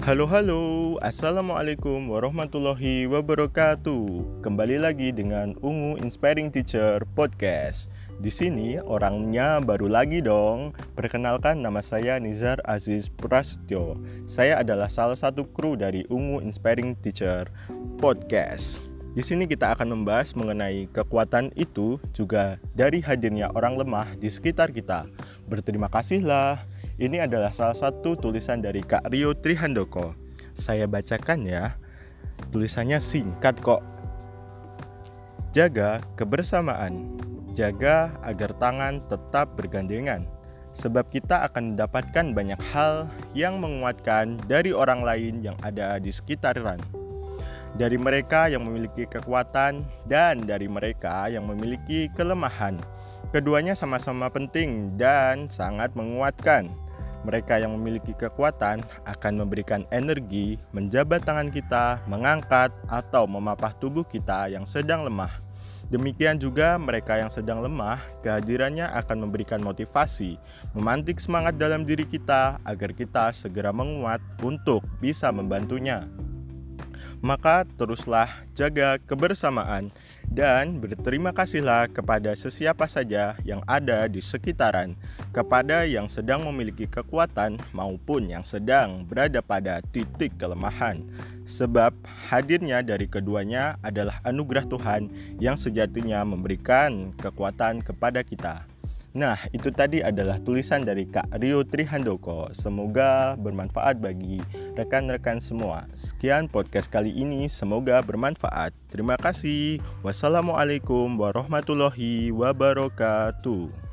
Halo halo, Assalamualaikum warahmatullahi wabarakatuh. Kembali lagi dengan Ungu Inspiring Teacher Podcast. Di sini orangnya baru lagi dong. Perkenalkan nama saya Nizar Aziz Prasetyo. Saya adalah salah satu kru dari Ungu Inspiring Teacher Podcast. Di sini kita akan membahas mengenai kekuatan itu juga dari hadirnya orang lemah di sekitar kita. Berterima kasihlah ini adalah salah satu tulisan dari Kak Rio Trihandoko. Saya bacakan ya. Tulisannya singkat kok. Jaga kebersamaan. Jaga agar tangan tetap bergandengan. Sebab kita akan mendapatkan banyak hal yang menguatkan dari orang lain yang ada di sekitaran. Dari mereka yang memiliki kekuatan dan dari mereka yang memiliki kelemahan. Keduanya sama-sama penting dan sangat menguatkan. Mereka yang memiliki kekuatan akan memberikan energi, menjabat tangan kita, mengangkat, atau memapah tubuh kita yang sedang lemah. Demikian juga mereka yang sedang lemah, kehadirannya akan memberikan motivasi, memantik semangat dalam diri kita agar kita segera menguat untuk bisa membantunya maka teruslah jaga kebersamaan dan berterima kasihlah kepada sesiapa saja yang ada di sekitaran, kepada yang sedang memiliki kekuatan maupun yang sedang berada pada titik kelemahan. Sebab hadirnya dari keduanya adalah anugerah Tuhan yang sejatinya memberikan kekuatan kepada kita. Nah, itu tadi adalah tulisan dari Kak Rio Trihandoko. Semoga bermanfaat bagi rekan-rekan semua. Sekian podcast kali ini, semoga bermanfaat. Terima kasih. Wassalamualaikum warahmatullahi wabarakatuh.